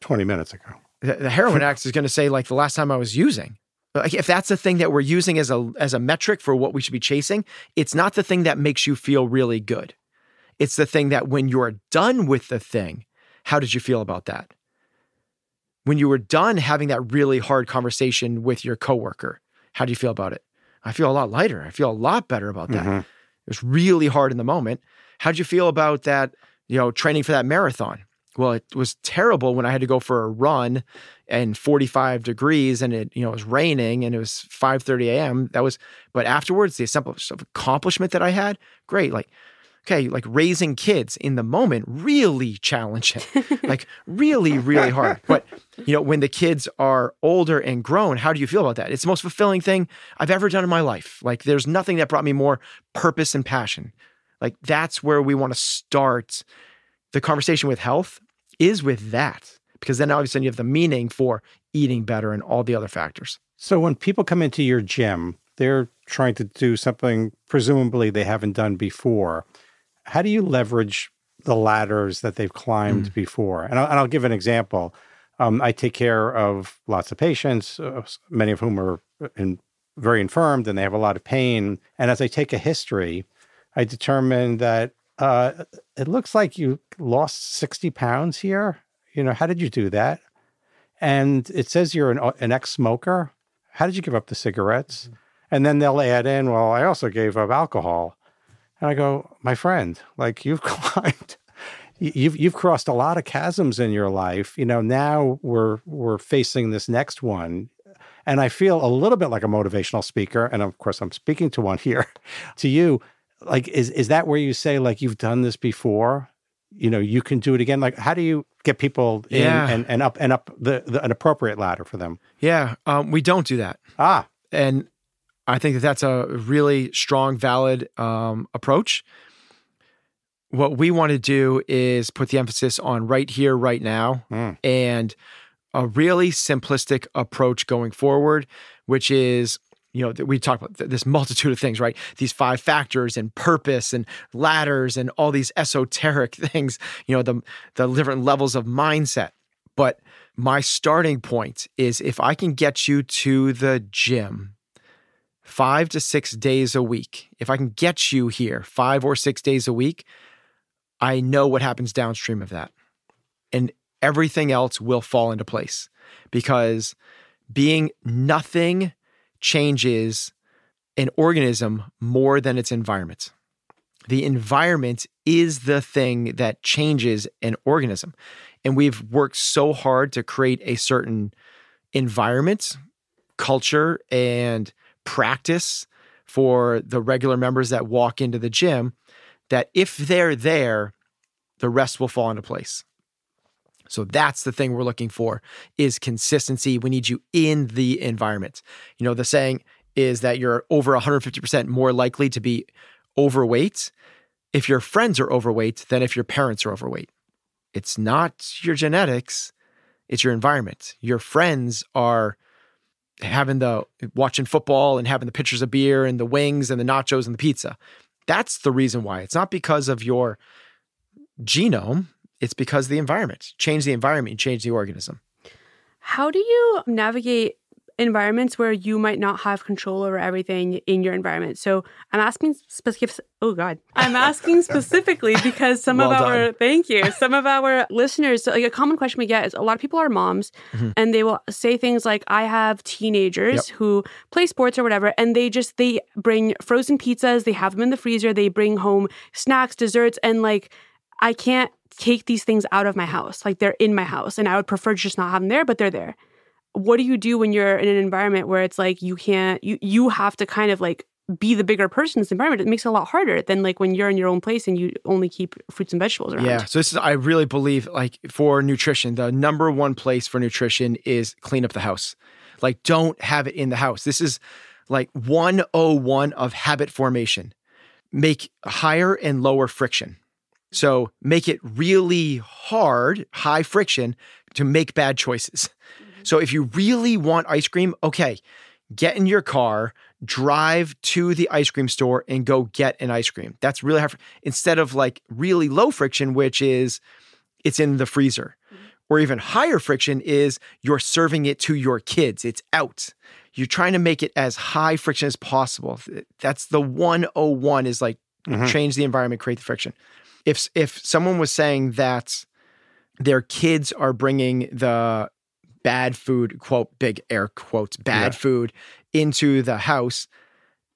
20 minutes ago. The, the heroin addict is going to say, like, the last time I was using. Like, if that's the thing that we're using as a as a metric for what we should be chasing, it's not the thing that makes you feel really good. It's the thing that when you're done with the thing, how did you feel about that? When you were done having that really hard conversation with your coworker, how do you feel about it? I feel a lot lighter. I feel a lot better about that. Mhm. It was really hard in the moment. How'd you feel about that, you know, training for that marathon? Well, it was terrible when I had to go for a run and 45 degrees and it, you know, it was raining and it was 5:30 a.m. That was, but afterwards, the simple accomplishment that I had, great. Like, okay, like raising kids in the moment, really challenging, like really, really hard. But you know, when the kids are older and grown, how do you feel about that? It's the most fulfilling thing I've ever done in my life. Like, there's nothing that brought me more purpose and passion. Like, that's where we want to start the conversation with health is with that, because then all of a sudden you have the meaning for eating better and all the other factors. So when people come into your gym, they're trying to do something presumably they haven't done before. How do you leverage the ladders that they've climbed before? And I'll, and I'll give an example. Um, I take care of lots of patients, uh, many of whom are in, very infirmed and they have a lot of pain. And as I take a history, I determine that uh, it looks like you lost 60 pounds here. You know, how did you do that? And it says you're an, an ex smoker. How did you give up the cigarettes? And then they'll add in, well, I also gave up alcohol. And I go, my friend, like you've climbed, you've you've crossed a lot of chasms in your life. You know, now we're we're facing this next one. And I feel a little bit like a motivational speaker. And of course, I'm speaking to one here to you. Like, is is that where you say, like, you've done this before? You know, you can do it again. Like, how do you get people in Yeah. and, and up and up the, the an appropriate ladder for them? Yeah, um, we don't do that. Ah, and I think that that's a really strong, valid um, approach. What we want to do is put the emphasis on right here, right now, Mm. and a really simplistic approach going forward, which is you know that we talk about this multitude of things right these five factors and purpose and ladders and all these esoteric things you know the the different levels of mindset but my starting point is if i can get you to the gym five to six days a week, if I can get you here five or six days a week, I know what happens downstream of that. And everything else will fall into place because being nothing changes an organism more than its environment. The environment is the thing that changes an organism. And we've worked so hard to create a certain environment, culture, and practice for the regular members that walk into the gym that if they're there, the rest will fall into place. So that's the thing we're looking for is consistency. We need you in the environment. You know, the saying is that you're over 150% more likely to be overweight if your friends are overweight than if your parents are overweight. It's not your genetics, it's your environment. Your friends are having the watching football and having the pitchers of beer and the wings and the nachos and the pizza. That's the reason why. It's not because of your genome, it's because the environment. Change the environment, you change the organism. How do you navigate environments where you might not have control over everything in your environment? So I'm asking specific. Oh God, I'm asking specifically because some Well of our done. thank you, some of our listeners. Like a common question we get is a lot of people are moms, Mhm. and they will say things like, "I have teenagers Yep. who play sports or whatever, and they just they bring frozen pizzas, they have them in the freezer, they bring home snacks, desserts, and like." I can't take these things out of my house. Like they're in my house and I would prefer to just not have them there, but they're there. What do you do when you're in an environment where it's like you can't you you have to kind of like be the bigger person in this environment? It makes it a lot harder than like when you're in your own place and you only keep fruits and vegetables around. Yeah. So this is I really believe like for nutrition, the number one place for nutrition is clean up the house. Like don't have it in the house. This is like 101 of habit formation. Make higher and lower friction. So make it really hard, high friction to make bad choices. So if you really want ice cream, okay, get in your car, drive to the ice cream store and go get an ice cream. That's really hard. Instead of like really low friction, which is it's in the freezer, or even higher friction is you're serving it to your kids. It's out. You're trying to make it as high friction as possible. That's the 101 is like Mhm. change the environment, create the friction. if if someone was saying that their kids are bringing the bad food quote big air quotes bad Yeah. food into the house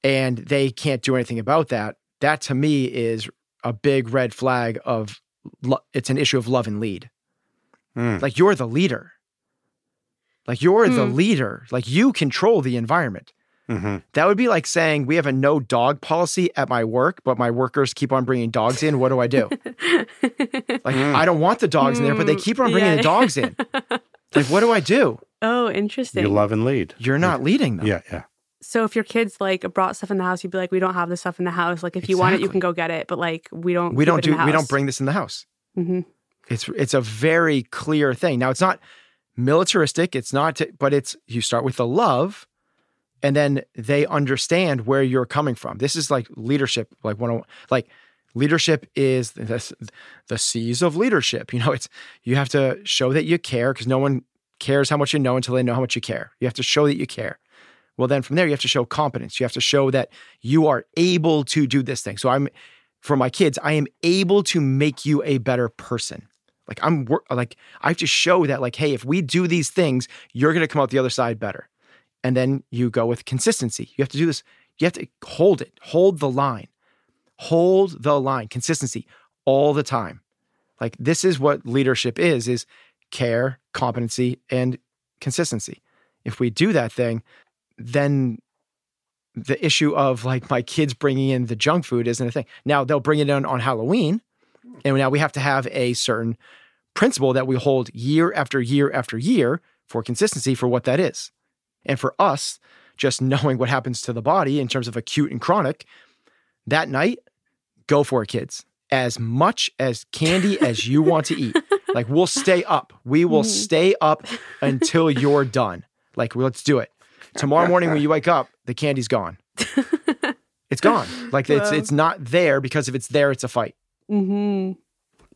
and they can't do anything about that that to me is a big red flag of lo- it's an issue of love and lead Mm. like you're the leader like you're the Hmm. leader like you control the environment hmm that would be like saying we have a no dog policy at my work, but my workers keep on bringing dogs in. What do I do? Like, Mm. I don't want the dogs in there, but they Mm, keep on bringing yeah. the dogs in. Like, what do I do? oh, interesting. You love and lead. You're not leading them. Yeah, yeah. so if your kids like brought stuff in the house, you'd be like, "We don't have this stuff in the house. Like, if you want it, you Exactly. can go get it. But like, we don't. We don't do. We don't bring this in the house. Mhm. It's it's a very clear thing. Now, it's not militaristic. It's not, to, but it's you start with the love, and then they understand where you're coming from. This is like leadership. Like one, of like leadership is the the C's of leadership. You know, it's you have to show that you care because no one cares how much you know until they know how much you care. You have to show that you care. Well, then from there, you have to show competence. You have to show that you are able to do this thing. So I'm for my kids, I am able to make you a better person. Like I'm like I have to show that like, hey, if we do these things, you're going to come out the other side better. And then you go with consistency. You have to do this. You have to hold it. Hold the line. Hold the line. Consistency all the time. Like this is what leadership is: is care, competency, and consistency. If we do that thing, then the issue of like my kids bringing in the junk food isn't a thing. Now they'll bring it in on Halloween, and now we have to have a certain principle that we hold year after year after year for consistency for what that is. And for us, just knowing what happens to the body in terms of acute and chronic, that night, go for it, kids. As much as candy as you want to eat. Like we'll stay up. We will Mhm. stay up until you're done. Like let's do it. Tomorrow morning when you wake up, the candy's gone. It's gone. Like it's it's not there because if it's there, it's a fight. Mm-hmm.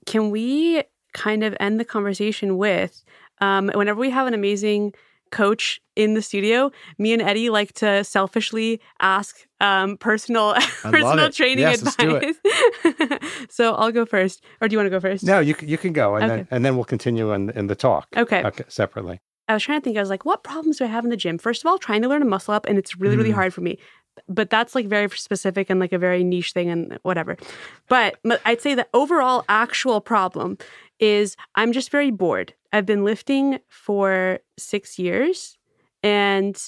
Can we kind of end the conversation with um, whenever we have an amazing coach in the studio, me and Eddie like to selfishly ask um, personal personal it. training Yes, advice. so I'll go first, or do you want to go first? No, you can, you can go, and then and then we'll continue in in the talk. Okay. Okay, separately. I was trying to think. I was like, what problems do I have in the gym? First of all, trying to learn a muscle up, and it's really, really Mm. hard for me. But that's like very specific and like a very niche thing and whatever. But I'd say the overall actual problem is I'm just very bored. I've been lifting for six years, and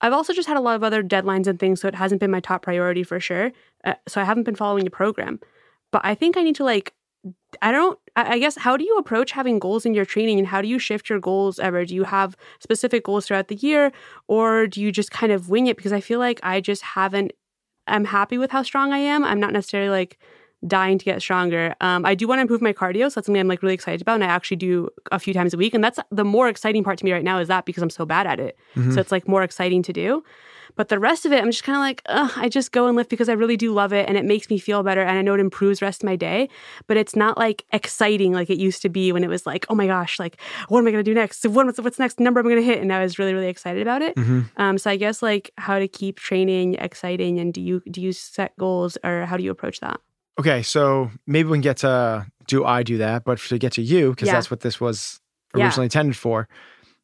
I've also just had a lot of other deadlines and things, so it hasn't been my top priority for sure. Uh, so I haven't been following a program. But I think I need to like I don't, I guess, how do you approach having goals in your training and how do you shift your goals ever? Do you have specific goals throughout the year or do you just kind of wing it? Because I feel like I just haven't, I'm happy with how strong I am. I'm not necessarily like dying to get stronger. Um, I do want to improve my cardio. So that's something I'm like really excited about. And I actually do a few times a week. And that's the more exciting part to me right now is that because I'm so bad at it. Mhm. So it's like more exciting to do. But the rest of it, I'm just kind of like, Ugh, I just go and lift because I really do love it and it makes me feel better. And I know it improves the rest of my day, but it's not like exciting like it used to be when it was like, oh my gosh, like, what am I going to do next? What, what's, what's the next number I'm going to hit? And I was really, really excited about it. Mhm. Um, so I guess like how to keep training exciting and do you, do you set goals or how do you approach that? Okay, so maybe we can get to do I do that, but to get to you, because Yeah. that's what this was Yeah. originally intended for.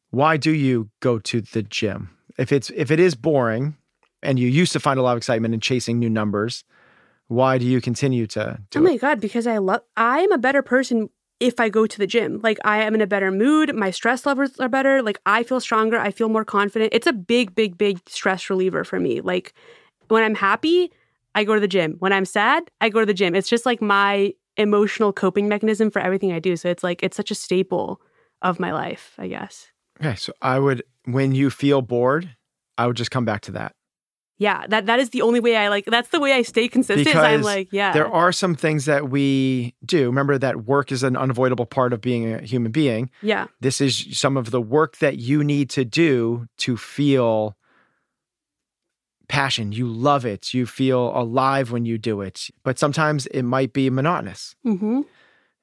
Why do you go to the gym? If it's if it is boring and you used to find a lot of excitement in chasing new numbers, why do you continue to do oh my it? god because i love i am a better person if i go to the gym like i am in a better mood my stress levels are better like i feel stronger i feel more confident it's a big big big stress reliever for me like when i'm happy i go to the gym when i'm sad i go to the gym it's just like my emotional coping mechanism for everything i do so it's like it's such a staple of my life i guess Okay, so I would when you feel bored, I would just come back to that. yeah that that is the only way i like that's the way i stay consistent is i'm Because like yeah There are some things that we do. Remember that work is an unavoidable part of being a human being. yeah This is some of the work that you need to do to feel passion. You love it. You feel alive when you do it. But sometimes it might be monotonous. mm-hmm.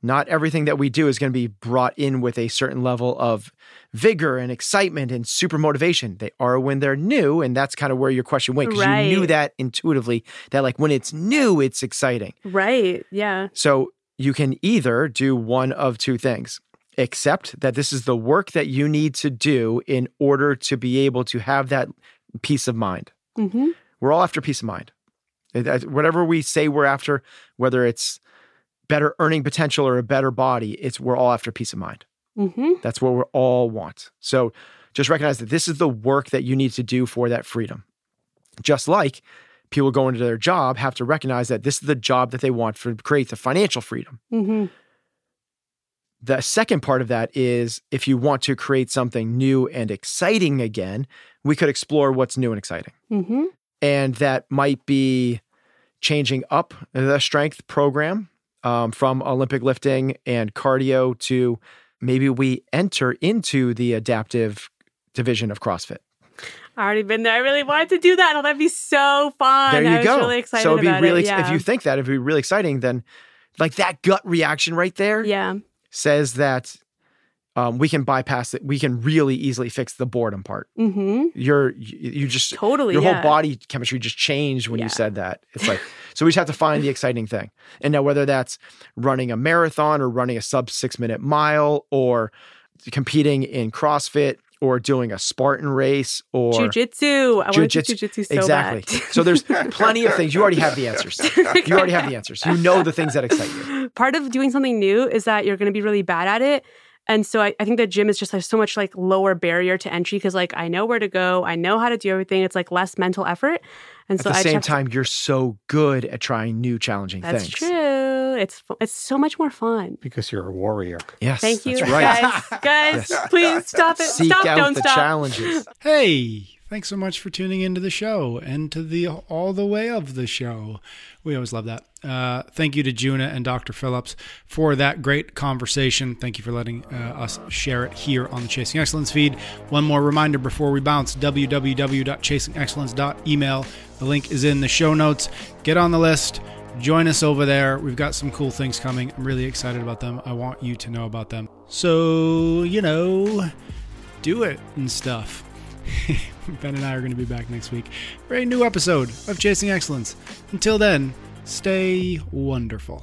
Not everything that we do is going to be brought in with a certain level of vigor and excitement and super motivation. They are when they're new. And that's kind of where your question went because you knew that intuitively that, like, when it's new, it's exciting. right yeah So you can either do one of two things accept that this is the work that you need to do in order to be able to have that peace of mind. Mm-hmm. We're all after peace of mind. Whatever we say we're after, whether it's better earning potential or a better body, it's we're all after peace of mind. Mm-hmm. That's what we all want. So just recognize that this is the work that you need to do for that freedom. Just like people going into their job have to recognize that this is the job that they want for create the financial freedom. Mm-hmm. The second part of that is if you want to create something new and exciting again, we could explore what's new and exciting. Mm-hmm. And that might be changing up the strength program um, from Olympic lifting and cardio to maybe we enter into the adaptive division of CrossFit. I already been there. I really wanted to do that. Oh, that'd be so fun. there you I was go. really excited so it'd be about really it. Yeah. if you think that it'd be really exciting, then like that gut reaction right there yeah. says that um, we can bypass it. We can really easily fix the boredom part. Mm-hmm. You're you, just Totally. your yeah. whole body chemistry just changed when Yeah. you said that. It's like so we just have to find the exciting thing. And now whether that's running a marathon or running a sub six minute mile or competing in CrossFit or doing a Spartan race or Jujitsu. I want to do Jiu-jitsu. jujitsu so exactly. bad. so there's plenty of things. You already have the answers. You already have the answers. You know the things that excite you. Part of doing something new is that you're going to be really bad at it. And so I, I think the gym is just like so much like lower barrier to entry because like I know where to go, I know how to do everything. It's like less mental effort. And At so the I just same have to- time, you're so good at trying new, challenging that's things. true. It's it's so much more fun. because you're a warrior. Yes, Thank you, That's right. guys. Guys, Yes. please stop it. Seek stop. out Don't the stop. challenges. Hey, thanks so much for tuning into the show and to the all the way of the show. We always love that. Uh, thank you to Juna and Dr. Phillips for that great conversation. Thank you for letting uh, us share it here on the Chasing Excellence feed. One more reminder before we bounce www.chasingexcellence.email. The link is in the show notes. Get on the list. Join us over there. We've got some cool things coming. I'm really excited about them. I want you to know about them. So, you know, do it and stuff. ben and I are going to be back next week for a new episode of Chasing Excellence. Until then, stay wonderful.